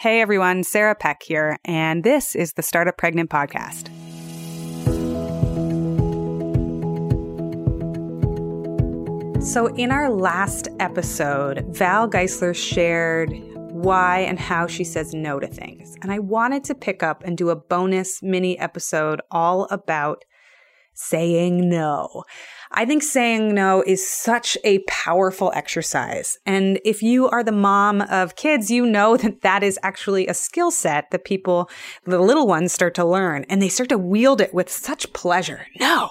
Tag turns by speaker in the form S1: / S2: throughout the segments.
S1: Hey everyone, Sarah Peck here, and this is the Startup Pregnant Podcast. So, in our last episode, Val Geisler shared why and how she says no to things. And I wanted to pick up and do a bonus mini episode all about saying no. I think saying no is such a powerful exercise. And if you are the mom of kids, you know that that is actually a skill set that people, the little ones start to learn and they start to wield it with such pleasure. No,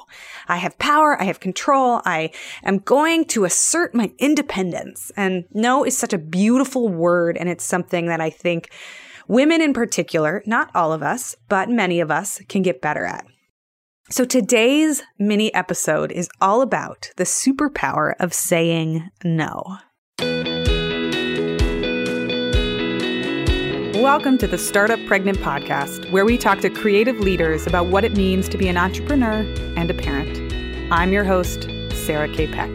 S1: I have power. I have control. I am going to assert my independence. And no is such a beautiful word. And it's something that I think women in particular, not all of us, but many of us can get better at. So today's mini episode is all about the superpower of saying no. Welcome to the Startup Pregnant Podcast, where we talk to creative leaders about what it means to be an entrepreneur and a parent. I'm your host, Sarah K. Peck.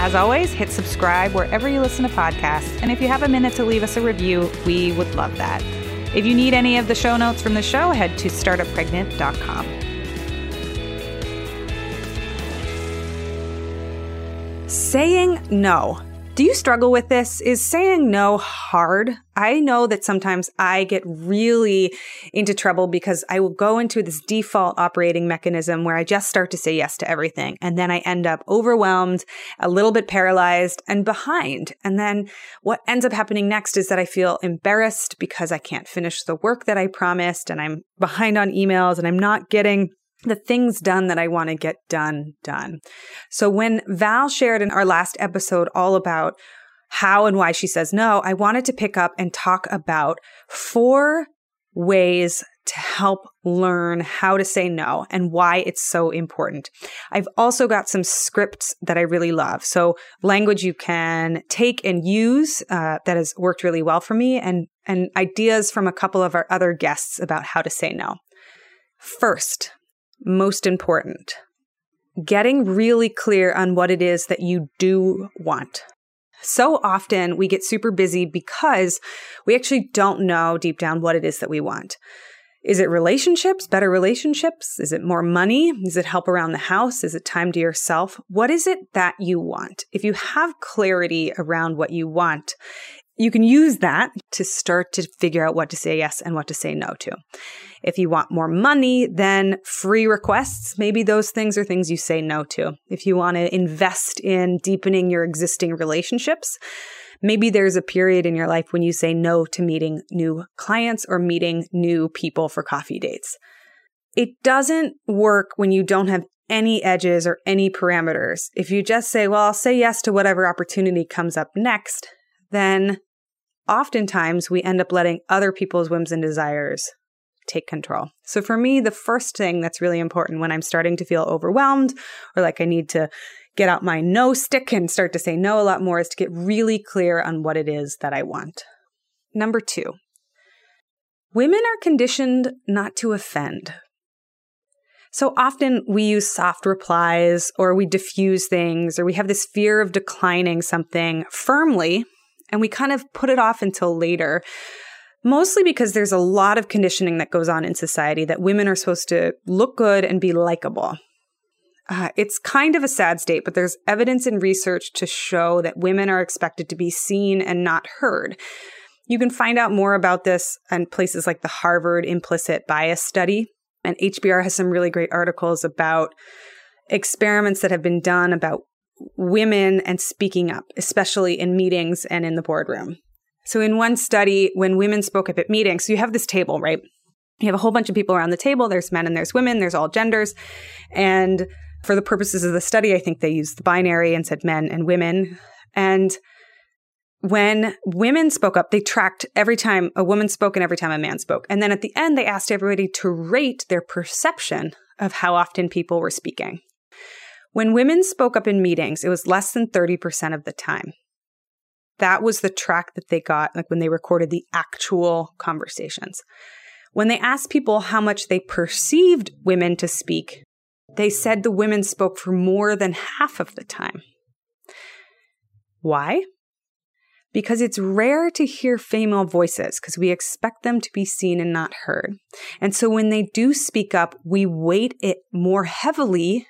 S1: As always, hit subscribe wherever you listen to podcasts, and if you have a minute to leave us a review, we would love that. If you need any of the show notes from the show, head to startuppregnant.com. Saying no do you struggle with this? Is saying no hard? I know that sometimes I get really into trouble because I will go into this default operating mechanism where I just start to say yes to everything. And then I end up overwhelmed, a little bit paralyzed and behind. And then what ends up happening next is that I feel embarrassed because I can't finish the work that I promised and I'm behind on emails and I'm not getting the things done that I want to get done, done. So when Val shared in our last episode all about how and why she says no, I wanted to pick up and talk about four ways to help learn how to say no and why it's so important. I've also got some scripts that I really love. So language you can take and use uh, that has worked really well for me and, and ideas from a couple of our other guests about how to say no. First, most important. Getting really clear on what it is that you do want. So often we get super busy because we actually don't know deep down what it is that we want. Is it relationships, better relationships? Is it more money? Is it help around the house? Is it time to yourself? What is it that you want? If you have clarity around what you want, you can use that to start to figure out what to say yes and what to say no to. If you want more money, then free requests, maybe those things are things you say no to. If you want to invest in deepening your existing relationships, maybe there's a period in your life when you say no to meeting new clients or meeting new people for coffee dates. It doesn't work when you don't have any edges or any parameters. If you just say, well, I'll say yes to whatever opportunity comes up next, then oftentimes we end up letting other people's whims and desires take control. So for me, the first thing that's really important when I'm starting to feel overwhelmed or like I need to get out my no stick and start to say no a lot more is to get really clear on what it is that I want. Number two, women are conditioned not to offend. So often we use soft replies or we diffuse things or we have this fear of declining something firmly and we kind of put it off until later. Mostly because there's a lot of conditioning that goes on in society that women are supposed to look good and be likable. Uh, it's kind of a sad state, but there's evidence in research to show that women are expected to be seen and not heard. You can find out more about this in places like the Harvard Implicit Bias Study. And HBR has some really great articles about experiments that have been done about women and speaking up, especially in meetings and in the boardroom. So, in one study, when women spoke up at meetings, so you have this table, right? You have a whole bunch of people around the table. There's men and there's women, there's all genders. And for the purposes of the study, I think they used the binary and said men and women. And when women spoke up, they tracked every time a woman spoke and every time a man spoke. And then at the end, they asked everybody to rate their perception of how often people were speaking. When women spoke up in meetings, it was less than 30% of the time. That was the track that they got, like when they recorded the actual conversations. When they asked people how much they perceived women to speak, they said the women spoke for more than half of the time. Why? because it's rare to hear female voices because we expect them to be seen and not heard. And so when they do speak up, we weight it more heavily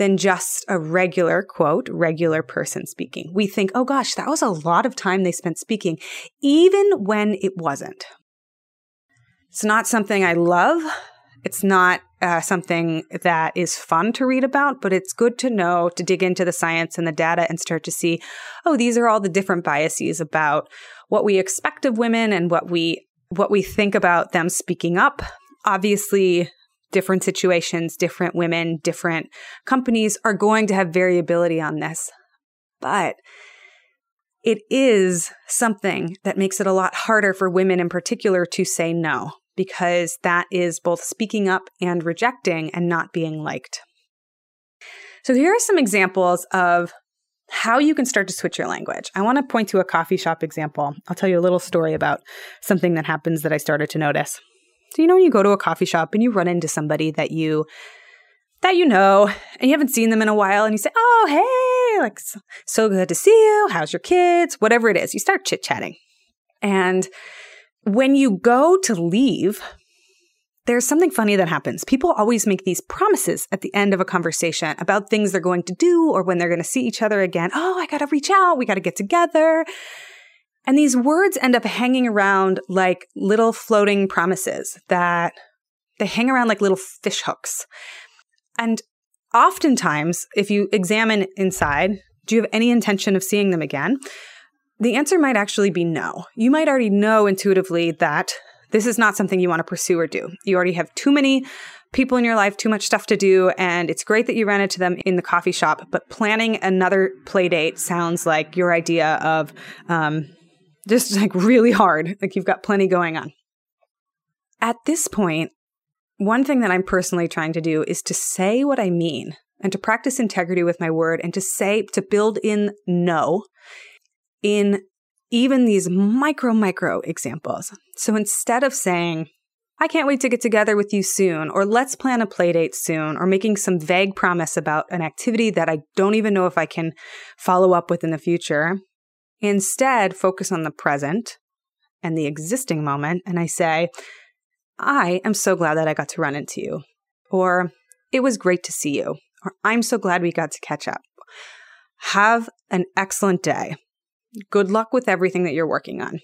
S1: than just a regular quote, regular person speaking. We think, oh gosh, that was a lot of time they spent speaking, even when it wasn't. It's not something I love. It's not uh, something that is fun to read about, but it's good to know to dig into the science and the data and start to see, oh, these are all the different biases about what we expect of women and what we what we think about them speaking up. Obviously, different situations, different women, different companies are going to have variability on this. But it is something that makes it a lot harder for women in particular to say no because that is both speaking up and rejecting and not being liked. So, here are some examples of how you can start to switch your language. I want to point to a coffee shop example. I'll tell you a little story about something that happens that I started to notice. So, you know, when you go to a coffee shop and you run into somebody that you that you know and you haven't seen them in a while and you say, "Oh, hey, like so good to see you. How's your kids?" whatever it is. You start chit-chatting. And when you go to leave, there's something funny that happens. People always make these promises at the end of a conversation about things they're going to do or when they're going to see each other again. Oh, I got to reach out. We got to get together. And these words end up hanging around like little floating promises that they hang around like little fish hooks. And oftentimes, if you examine inside, do you have any intention of seeing them again? The answer might actually be no. You might already know intuitively that this is not something you want to pursue or do. You already have too many people in your life, too much stuff to do, and it's great that you ran into them in the coffee shop, but planning another play date sounds like your idea of um, just like really hard, like you've got plenty going on. At this point, one thing that I'm personally trying to do is to say what I mean and to practice integrity with my word and to say, to build in no in even these micro, micro examples. So instead of saying, I can't wait to get together with you soon, or let's plan a play date soon, or making some vague promise about an activity that I don't even know if I can follow up with in the future, instead focus on the present and the existing moment. And I say, I am so glad that I got to run into you, or it was great to see you, or I'm so glad we got to catch up. Have an excellent day. Good luck with everything that you're working on.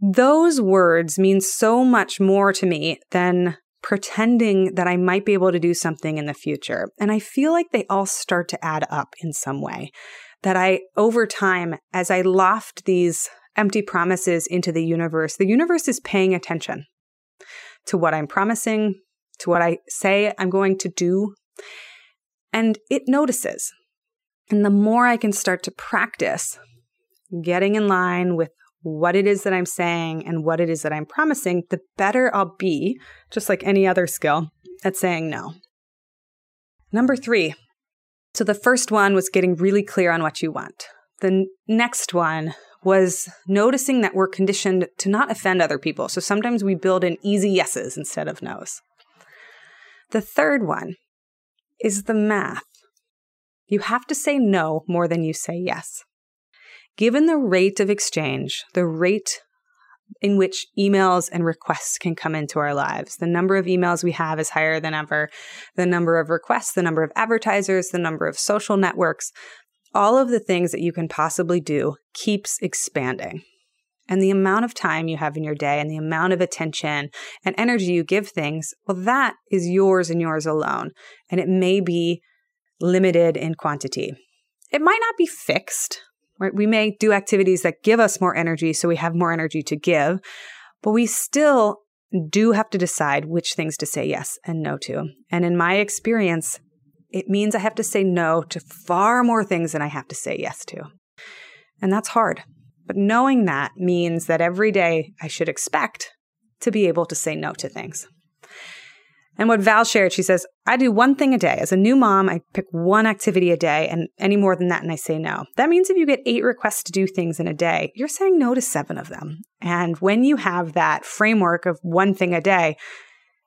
S1: Those words mean so much more to me than pretending that I might be able to do something in the future. And I feel like they all start to add up in some way. That I, over time, as I loft these empty promises into the universe, the universe is paying attention to what I'm promising, to what I say I'm going to do, and it notices. And the more I can start to practice getting in line with what it is that I'm saying and what it is that I'm promising, the better I'll be, just like any other skill, at saying no. Number three. So the first one was getting really clear on what you want. The next one was noticing that we're conditioned to not offend other people. So sometimes we build in easy yeses instead of nos. The third one is the math. You have to say no more than you say yes. Given the rate of exchange, the rate in which emails and requests can come into our lives. The number of emails we have is higher than ever. The number of requests, the number of advertisers, the number of social networks, all of the things that you can possibly do keeps expanding. And the amount of time you have in your day and the amount of attention and energy you give things, well, that is yours and yours alone. And it may be limited in quantity. It might not be fixed right? We may do activities that give us more energy so we have more energy to give, but we still do have to decide which things to say yes and no to. And in my experience, it means I have to say no to far more things than I have to say yes to. And that's hard. But knowing that means that every day I should expect to be able to say no to things. And what Val shared, she says, I do one thing a day. As a new mom, I pick one activity a day, and any more than that, and I say no. That means if you get eight requests to do things in a day, you're saying no to seven of them. And when you have that framework of one thing a day,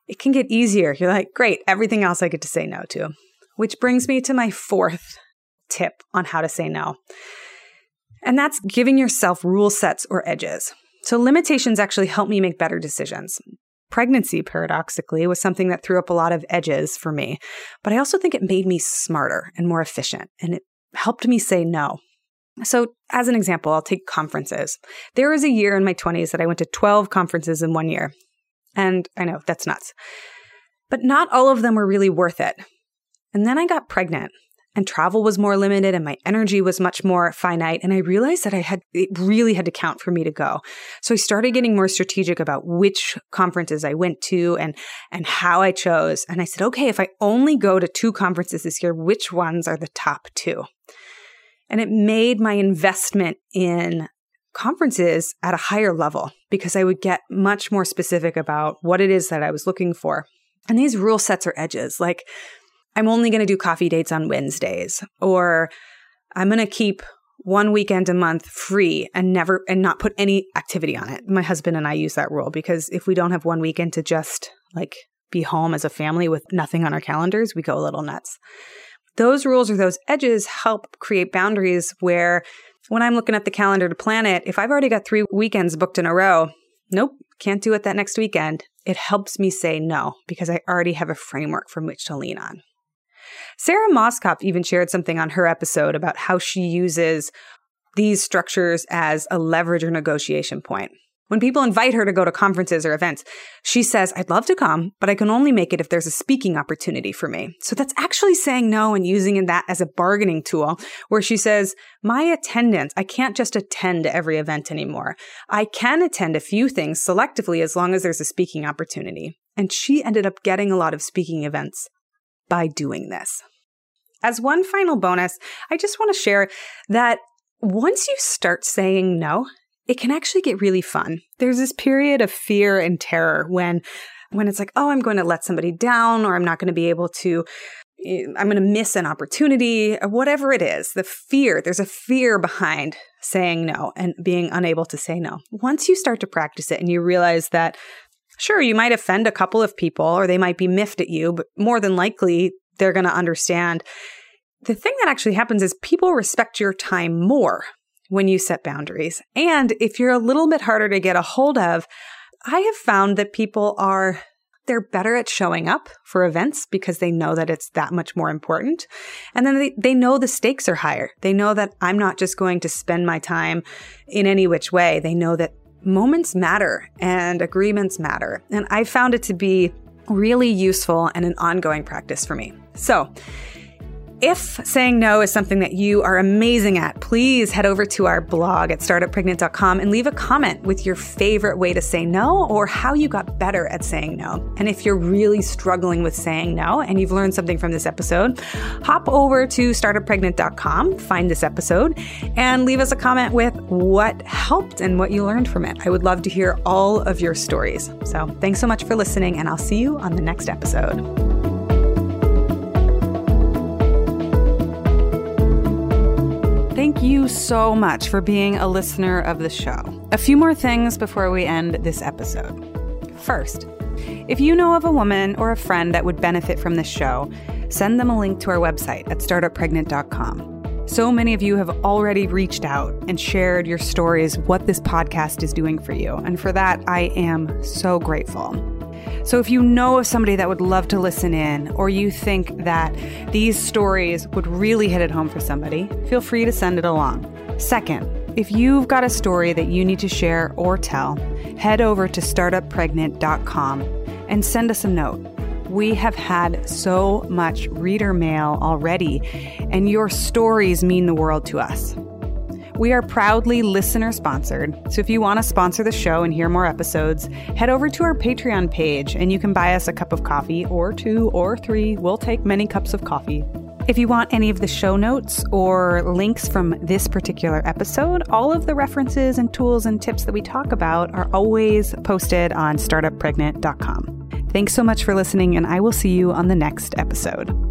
S1: it can get easier. You're like, great, everything else I get to say no to. Which brings me to my fourth tip on how to say no. And that's giving yourself rule sets or edges. So limitations actually help me make better decisions. Pregnancy, paradoxically, was something that threw up a lot of edges for me, but I also think it made me smarter and more efficient, and it helped me say no. So, as an example, I'll take conferences. There was a year in my 20s that I went to 12 conferences in one year. And I know that's nuts. But not all of them were really worth it. And then I got pregnant and travel was more limited and my energy was much more finite and i realized that i had it really had to count for me to go. So i started getting more strategic about which conferences i went to and and how i chose and i said okay if i only go to two conferences this year which ones are the top two? And it made my investment in conferences at a higher level because i would get much more specific about what it is that i was looking for. And these rule sets or edges like I'm only going to do coffee dates on Wednesdays, or I'm going to keep one weekend a month free and never and not put any activity on it. My husband and I use that rule because if we don't have one weekend to just like be home as a family with nothing on our calendars, we go a little nuts. Those rules or those edges help create boundaries where when I'm looking at the calendar to plan it, if I've already got three weekends booked in a row, nope, can't do it that next weekend. It helps me say no because I already have a framework from which to lean on. Sara Mauskopf even shared something on her episode about how she uses these structures as a leverage or negotiation point. When people invite her to go to conferences or events, she says, I'd love to come, but I can only make it if there's a speaking opportunity for me. So that's actually saying no and using that as a bargaining tool where she says, my attendance, I can't just attend every event anymore. I can attend a few things selectively as long as there's a speaking opportunity. And she ended up getting a lot of speaking events by doing this. As one final bonus, I just want to share that once you start saying no, it can actually get really fun. There's this period of fear and terror when when it's like, "Oh, I'm going to let somebody down or I'm not going to be able to eh, I'm going to miss an opportunity or whatever it is. The fear, there's a fear behind saying no and being unable to say no. Once you start to practice it and you realize that Sure, you might offend a couple of people or they might be miffed at you, but more than likely they're going to understand. The thing that actually happens is people respect your time more when you set boundaries. And if you're a little bit harder to get a hold of, I have found that people are they're better at showing up for events because they know that it's that much more important. And then they, they know the stakes are higher. They know that I'm not just going to spend my time in any which way. They know that moments matter and agreements matter. And I found it to be really useful and an ongoing practice for me. So, if saying no is something that you are amazing at, please head over to our blog at startuppregnant.com and leave a comment with your favorite way to say no or how you got better at saying no. And if you're really struggling with saying no and you've learned something from this episode, hop over to startuppregnant.com, find this episode, and leave us a comment with what helped and what you learned from it. I would love to hear all of your stories. So thanks so much for listening, and I'll see you on the next episode. Thank you so much for being a listener of the show. A few more things before we end this episode. First, if you know of a woman or a friend that would benefit from this show, send them a link to our website at startuppregnant.com. So many of you have already reached out and shared your stories, what this podcast is doing for you. And for that, I am so grateful. So if you know of somebody that would love to listen in, or you think that these stories would really hit it home for somebody, feel free to send it along. Second, if you've got a story that you need to share or tell, head over to startuppregnant.com and send us a note. We have had so much reader mail already, and your stories mean the world to us. We are proudly listener sponsored, so if you want to sponsor the show and hear more episodes, head over to our Patreon page and you can buy us a cup of coffee or two or three. We'll take many cups of coffee. If you want any of the show notes or links from this particular episode, all of the references and tools and tips that we talk about are always posted on startuppregnant.com. Thanks so much for listening, and I will see you on the next episode.